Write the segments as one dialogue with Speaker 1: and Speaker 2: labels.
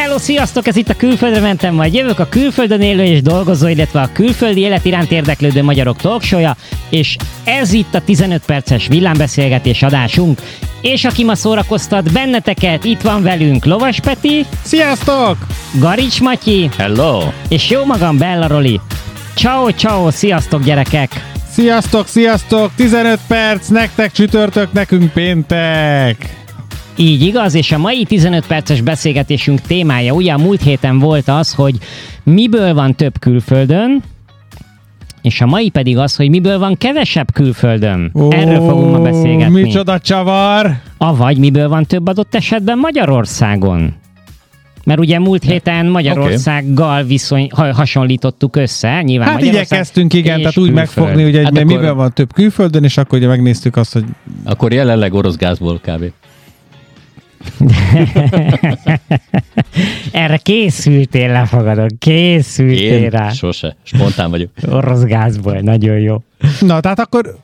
Speaker 1: Hello, sziasztok! Ez itt a Külföldre mentem, majd jövök a külföldön élő és dolgozó, illetve a külföldi élet iránt érdeklődő magyarok talkshow és ez itt a 15 perces villámbeszélgetés adásunk. És aki ma szórakoztat benneteket, itt van velünk Lovas Peti.
Speaker 2: Sziasztok!
Speaker 1: Garics Matyi.
Speaker 3: Hello!
Speaker 1: És jó magam Bella Roli. Ciao, ciao, sziasztok gyerekek!
Speaker 2: Sziasztok, sziasztok! 15 perc, nektek csütörtök, nekünk péntek!
Speaker 1: Így igaz, és a mai 15 perces beszélgetésünk témája ugye a múlt héten volt az, hogy miből van több külföldön, és a mai pedig az, hogy miből van kevesebb külföldön. Ó, Erről fogunk ma beszélgetni.
Speaker 2: Micsoda csavar!
Speaker 1: Avagy miből van több adott esetben Magyarországon. Mert ugye múlt héten Magyarországgal okay. viszony, hasonlítottuk össze, nyilván
Speaker 2: Hát igyekeztünk, igen, tehát úgy külföld. megfogni, hogy egy, hát akkor... miből van több külföldön, és akkor ugye megnéztük azt, hogy...
Speaker 3: Akkor jelenleg orosz gázból kb.
Speaker 1: Erre készültél, lefogadok. Készültél Én rá.
Speaker 3: Sose. Spontán vagyok.
Speaker 1: Orosz gázból, nagyon jó.
Speaker 2: Na, tehát akkor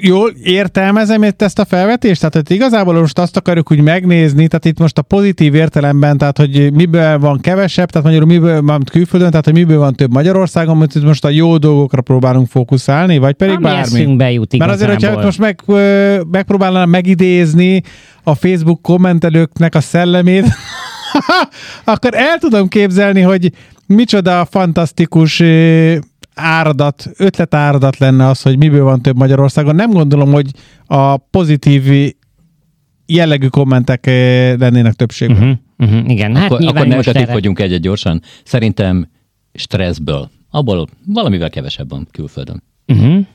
Speaker 2: jól értelmezem itt ezt a felvetést? Tehát hogy igazából most azt akarjuk úgy megnézni, tehát itt most a pozitív értelemben, tehát hogy miből van kevesebb, tehát magyarul miből van külföldön, tehát hogy miből van több Magyarországon, mert itt most a jó dolgokra próbálunk fókuszálni, vagy pedig Ami bármi.
Speaker 1: Bejut
Speaker 2: Mert azért, hogyha most meg, megpróbálnám megidézni a Facebook kommentelőknek a szellemét, akkor el tudom képzelni, hogy micsoda fantasztikus áradat, ötletáradat lenne az, hogy miből van több Magyarországon. Nem gondolom, hogy a pozitív jellegű kommentek lennének többségben. Uh-huh,
Speaker 1: uh-huh, igen,
Speaker 3: hát akkor, akkor negatív erre... vagyunk egy-egy gyorsan. Szerintem stresszből. Abból valamivel kevesebb van külföldön.
Speaker 1: Uh-huh.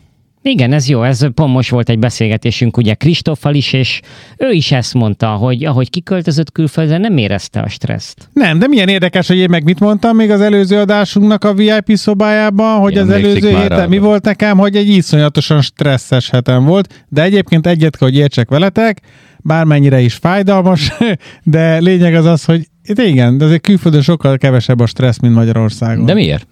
Speaker 1: Igen, ez jó, ez pont most volt egy beszélgetésünk ugye Kristoffal is, és ő is ezt mondta, hogy ahogy kiköltözött külföldre, nem érezte a stresszt.
Speaker 2: Nem, de milyen érdekes, hogy én meg mit mondtam még az előző adásunknak a VIP szobájában, hogy én az előző héten mi volt nekem, hogy egy iszonyatosan stresszes hetem volt, de egyébként egyet hogy értsek veletek, bármennyire is fájdalmas, de lényeg az az, hogy igen, de azért külföldön sokkal kevesebb a stressz, mint Magyarországon.
Speaker 3: De miért?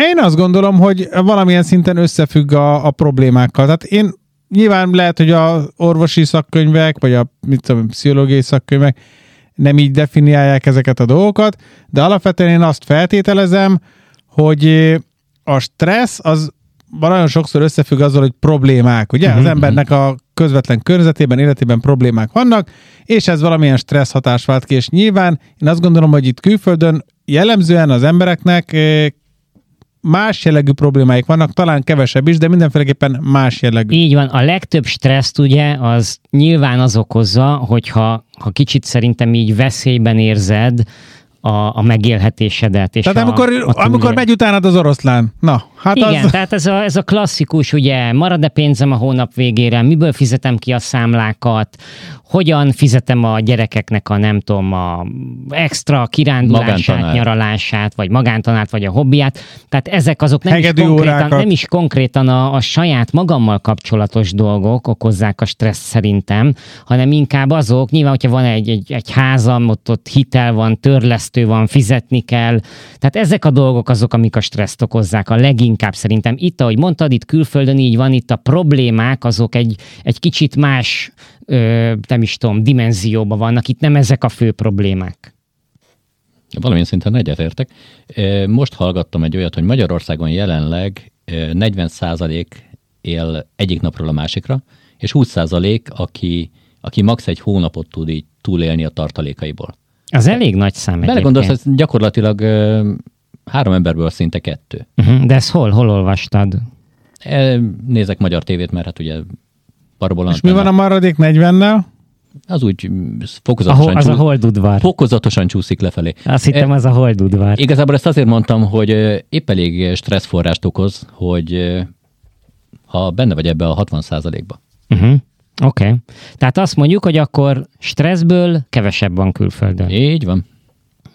Speaker 2: Én azt gondolom, hogy valamilyen szinten összefügg a, a problémákkal. Tehát én nyilván lehet, hogy a orvosi szakkönyvek, vagy a mit tudom, pszichológiai szakkönyvek nem így definiálják ezeket a dolgokat, de alapvetően én azt feltételezem, hogy a stressz az nagyon sokszor összefügg azzal, hogy problémák, ugye? Uh-huh. Az mhm, embernek mhm. a közvetlen környezetében, életében problémák vannak, és ez valamilyen stressz hatás vált ki, és nyilván én azt gondolom, hogy itt külföldön jellemzően az embereknek más jellegű problémáik vannak, talán kevesebb is, de mindenféleképpen más jellegű.
Speaker 1: Így van, a legtöbb stresszt ugye az nyilván az okozza, hogyha ha kicsit szerintem így veszélyben érzed, a, a megélhetésedet. És
Speaker 2: tehát
Speaker 1: a,
Speaker 2: amikor, a amikor megy utánad az oroszlán. Na,
Speaker 1: hát Igen, az... tehát ez a, ez a klasszikus, ugye, marad-e pénzem a hónap végére, miből fizetem ki a számlákat, hogyan fizetem a gyerekeknek a nem tudom, a extra kirándulását, Magántanár. nyaralását, vagy magántanát, vagy a hobbiát. Tehát ezek azok nem is konkrétan, nem is konkrétan a, a saját magammal kapcsolatos dolgok okozzák a stressz szerintem, hanem inkább azok, nyilván, hogyha van egy, egy, egy házam, ott, ott hitel van, törlesztő van, fizetni kell. Tehát ezek a dolgok azok, amik a stresszt okozzák a leginkább szerintem. Itt, ahogy mondtad, itt külföldön így van, itt a problémák azok egy, egy kicsit más ö, nem is tudom, dimenzióban vannak, itt nem ezek a fő problémák.
Speaker 3: Valamilyen szinten egyetértek. Most hallgattam egy olyat, hogy Magyarországon jelenleg 40% él egyik napról a másikra, és 20% aki, aki max. egy hónapot tud így túlélni a tartalékaiból.
Speaker 1: Az elég nagy szám
Speaker 3: Belegondolsz, hogy gyakorlatilag három emberből szinte kettő.
Speaker 1: Uh-huh. De ezt hol, hol olvastad?
Speaker 3: Nézek magyar tévét, mert hát ugye
Speaker 2: És mi van a maradék 40-nel?
Speaker 3: az úgy fokozatosan,
Speaker 1: a, az csúsz, a holdudvar.
Speaker 3: fokozatosan csúszik lefelé.
Speaker 1: Azt hittem, az a holdudvar.
Speaker 3: Igazából ezt azért mondtam, hogy épp elég stresszforrást okoz, hogy ha benne vagy ebbe a 60 ba
Speaker 1: uh-huh. Oké. Okay. Tehát azt mondjuk, hogy akkor stresszből kevesebb van külföldön.
Speaker 3: Így van.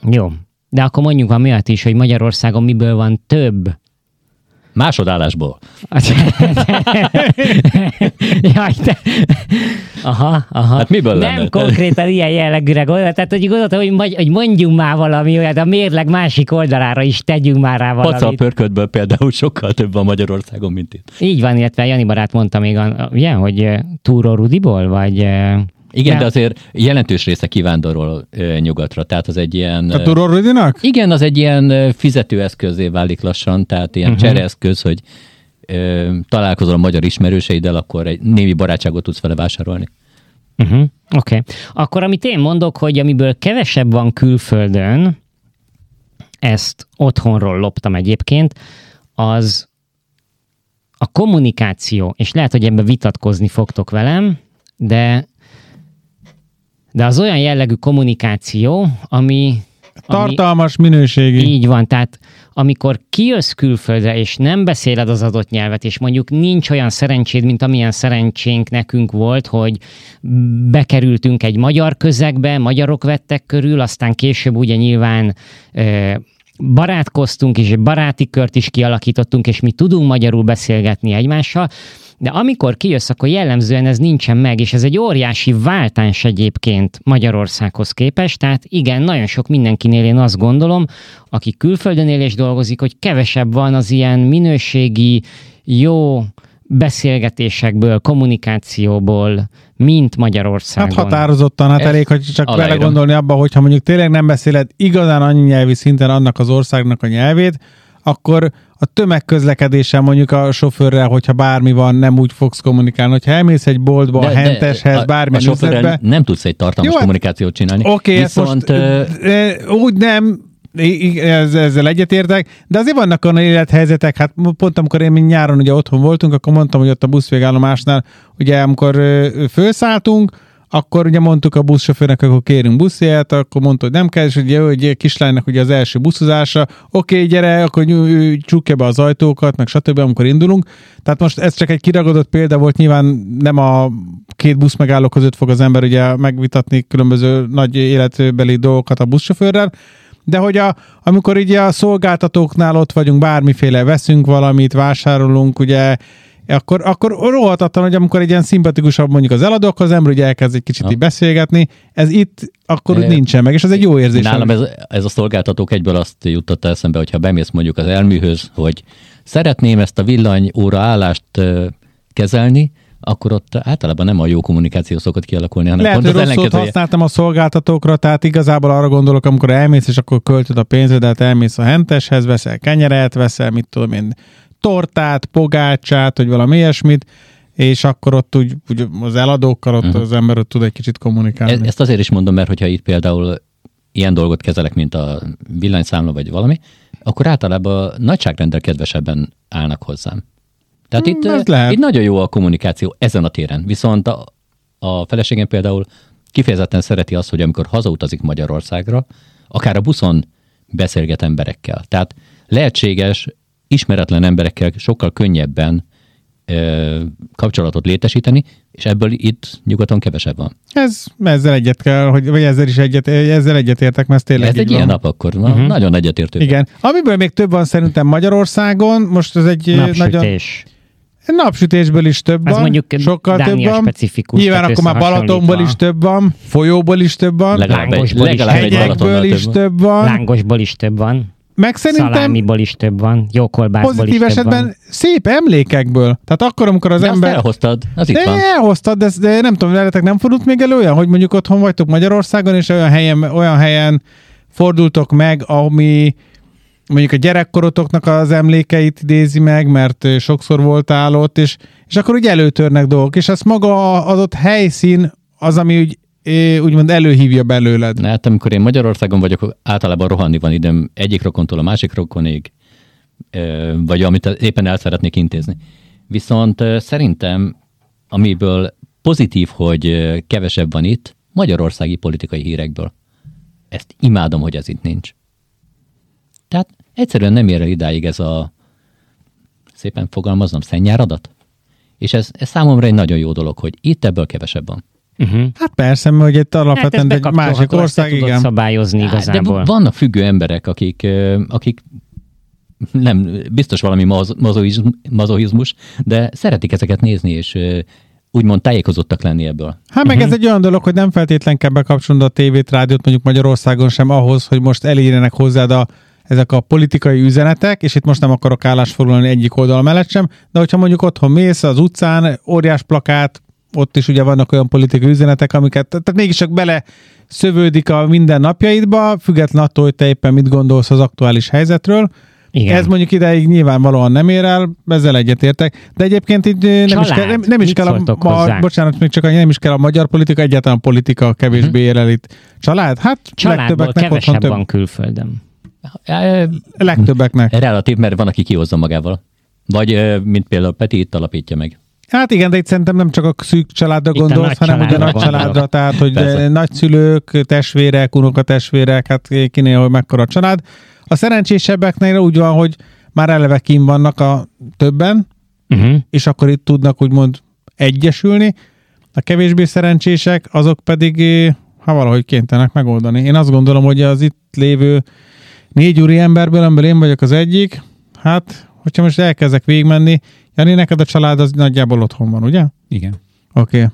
Speaker 1: Jó. De akkor mondjuk van miatt is, hogy Magyarországon miből van több
Speaker 3: Másodállásból.
Speaker 1: Jaj, te... Aha, aha.
Speaker 3: Hát miből
Speaker 1: Nem
Speaker 3: lenne?
Speaker 1: konkrétan ilyen jellegűre gondoltam, tehát hogy gondoltam, hogy, hogy mondjunk már valami olyat, a mérleg másik oldalára is tegyünk már rá valamit.
Speaker 3: Pacal pörködből például sokkal több van Magyarországon, mint itt.
Speaker 1: Így van, illetve Jani barát mondta még, ugye, hogy Túró Rudiból, vagy
Speaker 3: Igen,
Speaker 1: Mert-
Speaker 3: de azért jelentős része kivándorol ö, nyugatra, tehát az egy ilyen...
Speaker 2: A
Speaker 3: ö,
Speaker 2: Turorodinak?
Speaker 3: Igen, az egy ilyen fizetőeszközé válik lassan, tehát ilyen uh-huh. csereeszköz, hogy ö, találkozol a magyar ismerőseiddel, akkor egy némi barátságot tudsz vele vásárolni.
Speaker 1: Uh-huh. Oké. Okay. Akkor amit én mondok, hogy amiből kevesebb van külföldön, ezt otthonról loptam egyébként, az a kommunikáció, és lehet, hogy ebben vitatkozni fogtok velem, de de az olyan jellegű kommunikáció, ami, ami
Speaker 2: Tartalmas, minőségi.
Speaker 1: így van, tehát amikor kijössz külföldre, és nem beszéled az adott nyelvet, és mondjuk nincs olyan szerencséd, mint amilyen szerencsénk nekünk volt, hogy bekerültünk egy magyar közegbe, magyarok vettek körül, aztán később ugye nyilván ö, barátkoztunk, és egy baráti kört is kialakítottunk, és mi tudunk magyarul beszélgetni egymással, de amikor kijössz, akkor jellemzően ez nincsen meg, és ez egy óriási váltás egyébként Magyarországhoz képest, tehát igen, nagyon sok mindenkinél én azt gondolom, aki külföldön él és dolgozik, hogy kevesebb van az ilyen minőségi, jó beszélgetésekből, kommunikációból, mint Magyarországon.
Speaker 2: Hát határozottan, hát
Speaker 3: Ez
Speaker 2: elég, hogy csak
Speaker 3: aláírom.
Speaker 2: belegondolni abba, hogyha mondjuk tényleg nem beszéled igazán annyi nyelvi szinten annak az országnak a nyelvét, akkor a tömegközlekedésen mondjuk a sofőrrel, hogyha bármi van, nem úgy fogsz kommunikálni. Hogyha elmész egy boltba, a henteshez,
Speaker 3: a, a
Speaker 2: bármilyen
Speaker 3: sofőrrel
Speaker 2: üzletbe,
Speaker 3: nem tudsz egy tartalmas
Speaker 2: Jó, hát-
Speaker 3: kommunikációt csinálni.
Speaker 2: Oké, okay, ezt most
Speaker 3: Viszont ö,
Speaker 2: úgy nem, ezzel egyetértek, de azért vannak olyan élethelyzetek, hát pont amikor én nyáron ugye otthon voltunk, akkor mondtam, hogy ott a buszvégállomásnál, ugye amikor ö, fölszálltunk, akkor ugye mondtuk a buszsofőrnek, akkor kérünk buszjegyet, akkor mondta, hogy nem kell, és ugye, hogy kislánynak ugye az első buszozása, oké, okay, gyere, akkor csukja be az ajtókat, meg stb., amikor indulunk. Tehát most ez csak egy kiragadott példa volt, nyilván nem a két busz megálló között fog az ember ugye megvitatni különböző nagy életbeli dolgokat a buszsofőrrel, de hogy a, amikor így a szolgáltatóknál ott vagyunk, bármiféle veszünk valamit, vásárolunk, ugye, akkor, akkor rohadtatlan, hogy amikor egy ilyen szimpatikusabb mondjuk az eladó, akkor az ember ugye elkezd egy kicsit így beszélgetni, ez itt akkor úgy nincsen meg, és ez egy jó érzés.
Speaker 3: Nálam ez, ez a szolgáltatók egyből azt juttatta eszembe, hogyha bemész mondjuk az elműhöz, hogy szeretném ezt a villanyóra állást ö, kezelni, akkor ott általában nem a jó kommunikáció szokott kialakulni, hanem
Speaker 2: Lehet,
Speaker 3: pont
Speaker 2: hogy
Speaker 3: az
Speaker 2: rossz használtam a szolgáltatókra, tehát igazából arra gondolok, amikor elmész, és akkor költöd a pénzedet, elmész a henteshez, veszel kenyeret, veszel, mit tudom én, tortát, pogácsát, vagy valami ilyesmit, és akkor ott úgy, úgy az eladókkal ott
Speaker 3: Mhm.
Speaker 2: az ember ott tud egy kicsit kommunikálni.
Speaker 3: E- Ezt azért is mondom, mert hogyha itt például ilyen dolgot kezelek, mint a villanyszámla vagy valami, akkor általában nagyságrendel kedvesebben állnak hozzám. Tehát
Speaker 2: Hmm,
Speaker 3: itt,
Speaker 2: lehet.
Speaker 3: itt nagyon jó a kommunikáció ezen a téren. Viszont a, a feleségem például kifejezetten szereti azt, hogy amikor hazautazik Magyarországra, akár a buszon beszélget emberekkel. Tehát lehetséges ismeretlen emberekkel sokkal könnyebben ö, kapcsolatot létesíteni, és ebből itt nyugaton kevesebb van.
Speaker 2: Ez, ezzel egyet kell, hogy, vagy ezzel is egyet, ezzel egyetértek, mert ez tényleg
Speaker 3: Ez egy
Speaker 2: van.
Speaker 3: ilyen nap akkor. Na,
Speaker 1: Mhm.
Speaker 3: Nagyon egyetértő.
Speaker 2: Igen. Amiből még több van szerintem Magyarországon, most ez egy nagyon...
Speaker 1: Napsütés.
Speaker 2: Napsütésből is több
Speaker 1: Ez
Speaker 2: van,
Speaker 1: mondjuk
Speaker 2: sokkal több
Speaker 1: Dánia
Speaker 2: van.
Speaker 1: specifikus,
Speaker 2: Nyilván akkor már Balatonból is több van, folyóból is több van,
Speaker 3: Legalább
Speaker 1: Lángosból is
Speaker 3: legalább egy
Speaker 1: hegyekből
Speaker 2: is
Speaker 3: több. van.
Speaker 2: több van.
Speaker 1: Lángosból is több van.
Speaker 2: Meg szerintem
Speaker 1: Szalámiból is több van, jókolbászból
Speaker 2: pozitív
Speaker 1: is több
Speaker 2: esetben
Speaker 1: van.
Speaker 2: szép emlékekből. Tehát akkor, amikor az
Speaker 3: De azt
Speaker 2: ember...
Speaker 3: elhoztad, az itt
Speaker 2: de
Speaker 3: van.
Speaker 2: elhoztad, de, de nem tudom, veletek nem fordult még elő olyan, hogy mondjuk otthon vagytok Magyarországon, és olyan helyen, olyan helyen fordultok meg, ami mondjuk a gyerekkorotoknak az emlékeit idézi meg, mert sokszor voltál ott, és, és akkor úgy előtörnek dolgok, és az maga az ott helyszín az, ami úgy, úgymond előhívja belőled.
Speaker 3: Na, hát amikor én Magyarországon vagyok, általában rohanni van időm egyik rokontól a másik rokonig, vagy amit éppen el szeretnék intézni. Viszont szerintem, amiből pozitív, hogy kevesebb van itt, magyarországi politikai hírekből. Ezt imádom, hogy ez itt nincs. Tehát egyszerűen nem ér el idáig ez a, szépen fogalmaznom, szennyáradat. És ez, ez számomra egy nagyon jó dolog, hogy itt ebből kevesebb van.
Speaker 1: Uh-huh.
Speaker 2: Hát persze, mert itt
Speaker 1: Hát
Speaker 2: alapvetően egy másik ország,
Speaker 1: tudod
Speaker 2: igen.
Speaker 1: szabályozni
Speaker 3: Á,
Speaker 1: igazából.
Speaker 3: De vannak függő emberek, akik, akik nem, biztos valami maz, mazoizm, mazoizmus, de szeretik ezeket nézni, és úgymond tájékozottak lenni ebből.
Speaker 2: Hát meg
Speaker 1: Mhm.
Speaker 2: ez egy olyan dolog, hogy nem feltétlen kell bekapcsolnod a tévét, rádiót mondjuk Magyarországon sem ahhoz, hogy most elérjenek hozzád a, ezek a politikai üzenetek, és itt most nem akarok állásfoglalni egyik oldal mellett sem, de hogyha mondjuk otthon mész az utcán, óriás plakát, ott is ugye vannak olyan politikai üzenetek, amiket, tehát mégis csak bele szövődik a mindennapjaidba, független attól, hogy te éppen mit gondolsz az aktuális helyzetről.
Speaker 1: Igen.
Speaker 2: Ez mondjuk ideig nyilvánvalóan nem ér el, ezzel egyetértek, de egyébként így nem
Speaker 1: Család.
Speaker 2: is kell, nem, nem is kell a, ma, bocsánat, még csak annyi, nem is kell a magyar politika, egyáltalán a politika kevésbé ér el itt. Család? Hát
Speaker 1: Családból
Speaker 2: legtöbbeknek otthon
Speaker 1: kevesebb
Speaker 2: több.
Speaker 1: van külföldön.
Speaker 2: Legtöbbeknek.
Speaker 3: Relatív, mert van, aki kihozza magával. Vagy, mint például Peti, itt alapítja meg.
Speaker 2: Hát igen, de itt szerintem nem csak a szűk családra
Speaker 1: Itt
Speaker 2: gondolsz, hanem ugye nagy családra, tehát hogy
Speaker 3: Persze.
Speaker 2: Persze. nagyszülők, testvérek, unokatestvérek, hát kinél, hogy mekkora a család. A szerencsésebbeknél úgy van, hogy már eleve kim vannak a többen,
Speaker 1: Uh-huh.
Speaker 2: és akkor itt tudnak úgymond egyesülni. A kevésbé szerencsések, azok pedig eh, ha valahogy kénytelenek megoldani. Én azt gondolom, hogy az itt lévő négy úri emberből, amiből én vagyok az egyik, hát, hogyha most elkezdek végigmenni, Jani, neked a család az nagyjából otthon van, ugye?
Speaker 4: Igen.
Speaker 2: Oké. Okay.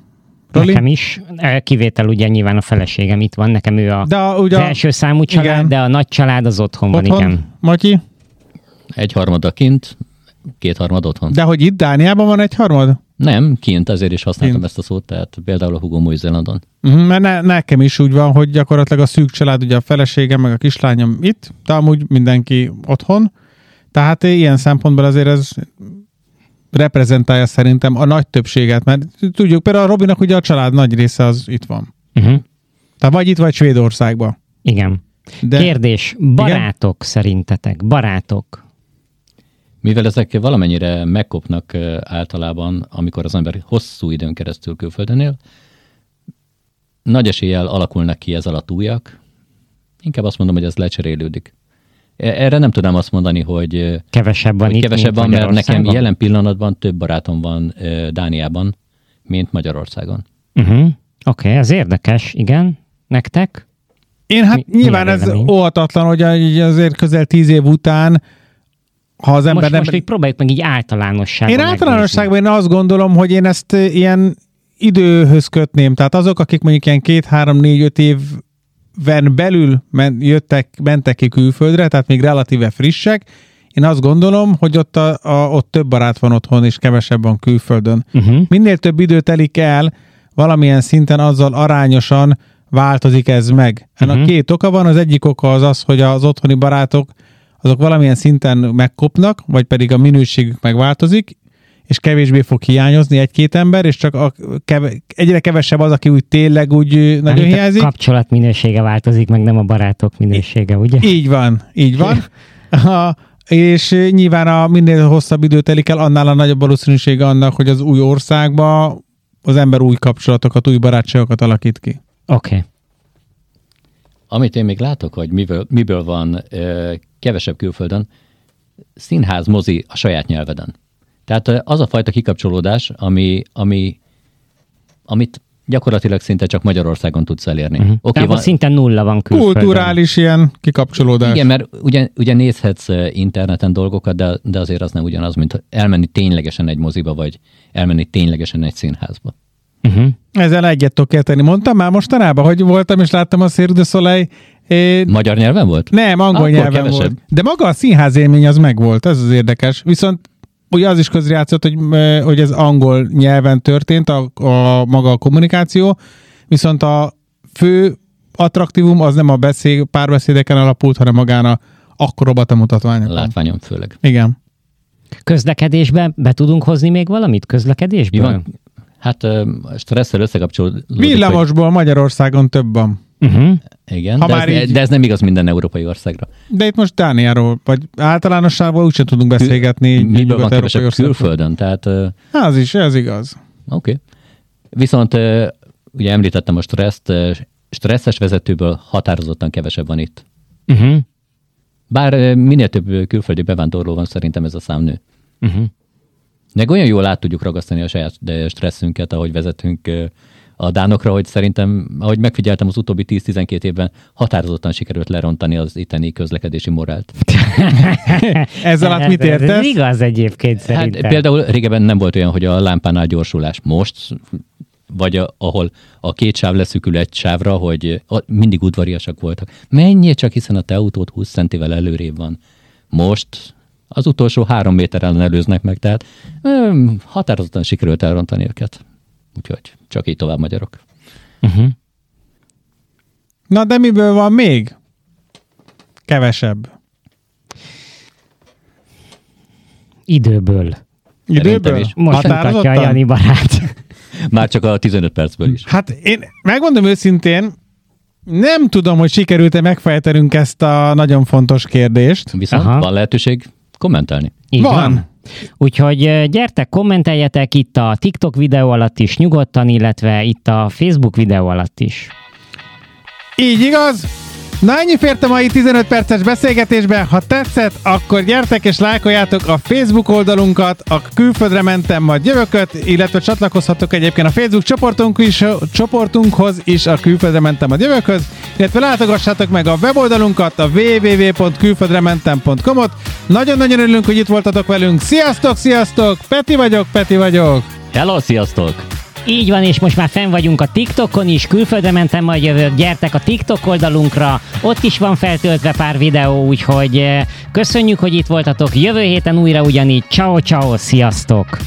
Speaker 2: Roli?
Speaker 1: Nekem is. Eh, Kivétel ugye nyilván a feleségem itt van, nekem ő a
Speaker 2: De a, ugye
Speaker 1: első számú család,
Speaker 2: igen.
Speaker 1: de a nagy család az otthon, van,
Speaker 2: otthon,
Speaker 1: igen.
Speaker 2: Matyi?
Speaker 3: Egy harmada kint, két harmad otthon.
Speaker 2: De hogy itt Dániában van egy harmad?
Speaker 3: Nem, kint, ezért is használtam
Speaker 2: Kint.
Speaker 3: ezt a szót, tehát például a hugom Új-Zélandon.
Speaker 2: Uh-huh, mert ne, nekem is úgy van, hogy gyakorlatilag a szűk család, ugye a feleségem, meg a kislányom itt, de amúgy mindenki otthon. Tehát ilyen szempontból azért ez reprezentálja szerintem a nagy többséget, mert tudjuk, például a Robinak ugye a család nagy része az itt van.
Speaker 1: Uh-huh.
Speaker 2: Tehát vagy itt, vagy Svédországban.
Speaker 1: Igen.
Speaker 2: De
Speaker 1: Kérdés, barátok szerintetek, barátok?
Speaker 3: Mivel ezek valamennyire megkopnak általában, amikor az ember hosszú időn keresztül külföldön él, nagy eséllyel alakulnak ki ez alatt újak. Inkább azt mondom, hogy ez lecserélődik. Erre nem tudám azt mondani, hogy,
Speaker 1: Kevesebb van
Speaker 3: hogy
Speaker 1: itt,
Speaker 3: kevesebb van, mert nekem jelen pillanatban több barátom van Dániában, mint Magyarországon.
Speaker 1: Uh-huh. Oké, okay, ez érdekes, igen. Nektek?
Speaker 2: én hát
Speaker 1: Mi-
Speaker 2: nyilván ez óhatatlan, hogy azért közel tíz év után, ha az ember
Speaker 1: Most,
Speaker 2: nem...
Speaker 1: most így próbáljuk meg így általánosságban
Speaker 2: Én általánosságban én azt gondolom, hogy én ezt ilyen időhöz kötném. Tehát azok, akik mondjuk ilyen két, három, négy, öt évben belül men, jöttek, mentek ki külföldre, tehát még relatíve frissek, én azt gondolom, hogy ott, a, a, ott több barát van otthon, és kevesebb van külföldön.
Speaker 1: Uh-huh.
Speaker 2: Minél több idő telik el, valamilyen szinten azzal arányosan változik ez meg. Ennek
Speaker 1: Mhm.
Speaker 2: két oka van, az egyik oka az az, hogy az otthoni barátok azok valamilyen szinten megkopnak, vagy pedig a minőségük megváltozik, és kevésbé fog hiányozni egy-két ember, és csak a keve, egyre kevesebb az, aki úgy tényleg úgy nagyon
Speaker 1: Amit
Speaker 2: hiányzik.
Speaker 1: A kapcsolat minősége változik, meg nem a barátok minősége, ugye?
Speaker 2: Így van, így van. Ha, és nyilván a minél hosszabb idő telik el, annál a nagyobb valószínűsége annak, hogy az új országba az ember új kapcsolatokat, új barátságokat alakít ki.
Speaker 1: Oké. Okay.
Speaker 3: Amit én még látok, hogy miből, miből van ö, kevesebb külföldön, színház, mozi a saját nyelveden. Tehát az a fajta kikapcsolódás, ami, ami, amit gyakorlatilag szinte csak Magyarországon tudsz elérni.
Speaker 1: Uh-huh.
Speaker 3: Oké,
Speaker 1: Okay,
Speaker 3: van,
Speaker 1: szinte nulla van külföldön.
Speaker 2: Kulturális ilyen kikapcsolódás.
Speaker 3: igen, mert ugye, ugye nézhetsz interneten dolgokat, de, de azért az nem ugyanaz, mint elmenni ténylegesen egy moziba, vagy elmenni ténylegesen egy színházba.
Speaker 1: Uh-huh.
Speaker 2: Ezzel egyet tudok érteni. Mondtam már mostanában, hogy voltam és láttam a Cirque du Soleil. É,
Speaker 3: Magyar nyelven volt?
Speaker 2: nem, angol
Speaker 3: Akkor
Speaker 2: nyelven
Speaker 3: kevesebb.
Speaker 2: volt. De maga a színház élmény az megvolt, ez az érdekes. Viszont ugye az is közrejátszott, hogy, hogy ez angol nyelven történt, a, a maga a kommunikáció, viszont a fő attraktívum az nem a beszéd, párbeszédeken alapult, hanem magán a akrobata mutatványokon.
Speaker 3: Látványom főleg.
Speaker 2: Igen.
Speaker 1: Közlekedésbe be tudunk hozni még valamit?
Speaker 3: Mi
Speaker 1: Közlekedésből?
Speaker 3: van? Hát stresszel összekapcsolódik. hogy-
Speaker 2: Villamosból Magyarországon több van.
Speaker 1: Uh-huh.
Speaker 3: Igen,
Speaker 2: Ha
Speaker 3: de,
Speaker 2: már
Speaker 3: ez,
Speaker 2: így-
Speaker 3: de ez nem igaz minden európai országra.
Speaker 2: De itt most Dániáról, vagy általánosságban úgyse tudunk beszélgetni. így
Speaker 3: Miből van kevesebb külföldön? Tehát ö,
Speaker 2: Hát, Az is, ez igaz.
Speaker 3: Oké. Okay. Viszont ugye említettem a stresszt, stresszes vezetőből határozottan kevesebb van itt.
Speaker 1: Uh-huh.
Speaker 3: Bár minél több külföldi bevándorló van, szerintem ez a szám nő.
Speaker 1: Uh-huh.
Speaker 3: De olyan jól át tudjuk ragasztani a saját stresszünket, ahogy vezetünk a dánokra, hogy szerintem, ahogy megfigyeltem az utóbbi 10-12 évben, határozottan sikerült lerontani az itteni közlekedési morált.
Speaker 2: Ez alatt mit
Speaker 1: Ez- Ez
Speaker 2: értesz?
Speaker 1: igaz egyébként
Speaker 3: Hát
Speaker 1: szerintem.
Speaker 3: például régebben nem volt olyan, hogy a lámpánál gyorsulás. Most, vagy a, ahol a két sáv leszűkül egy sávra, hogy a, mindig udvariasak voltak. Menjél csak, hiszen a te autót 20 centivel előrébb van. Most az utolsó három méteren előznek meg, tehát ö, határozottan sikerült elrontani őket. Úgyhogy csak így tovább magyarok.
Speaker 1: Uh-huh.
Speaker 2: Na de miből van még? Kevesebb.
Speaker 1: Időből.
Speaker 2: Időből?
Speaker 3: is.
Speaker 1: Most mutatja a? Jani barát.
Speaker 3: Már csak a 15 percből is.
Speaker 2: Hát én megmondom őszintén, nem tudom, hogy sikerült-e megfejtenünk ezt a nagyon fontos kérdést.
Speaker 3: Viszont
Speaker 1: Aha.
Speaker 3: van lehetőség kommentálni.
Speaker 1: Így
Speaker 2: Van.
Speaker 1: van. Úgyhogy gyertek, kommenteljetek itt a TikTok videó alatt is nyugodtan, illetve itt a Facebook videó alatt is.
Speaker 2: Így igaz? Na ennyi fért a mai 15 perces beszélgetésbe. Ha tetszett, akkor gyertek és lájkoljátok a Facebook oldalunkat, a külföldre mentem majd jövököt, illetve csatlakozhatok egyébként a Facebook csoportunk is, csoportunkhoz is a külföldre mentem majd jövökhöz, illetve látogassátok meg a weboldalunkat, a www.külföldrementem.com-ot. Nagyon-nagyon örülünk, hogy itt voltatok velünk. Sziasztok, sziasztok! Peti vagyok, Peti vagyok.
Speaker 3: Hello, sziasztok!
Speaker 1: Így van, és most már fenn vagyunk a TikTokon is, külföldre mentem, majd jövök, gyertek a TikTok oldalunkra, ott is van feltöltve pár videó, úgyhogy eh, köszönjük, hogy itt voltatok, jövő héten újra ugyanígy, ciao ciao, sziasztok!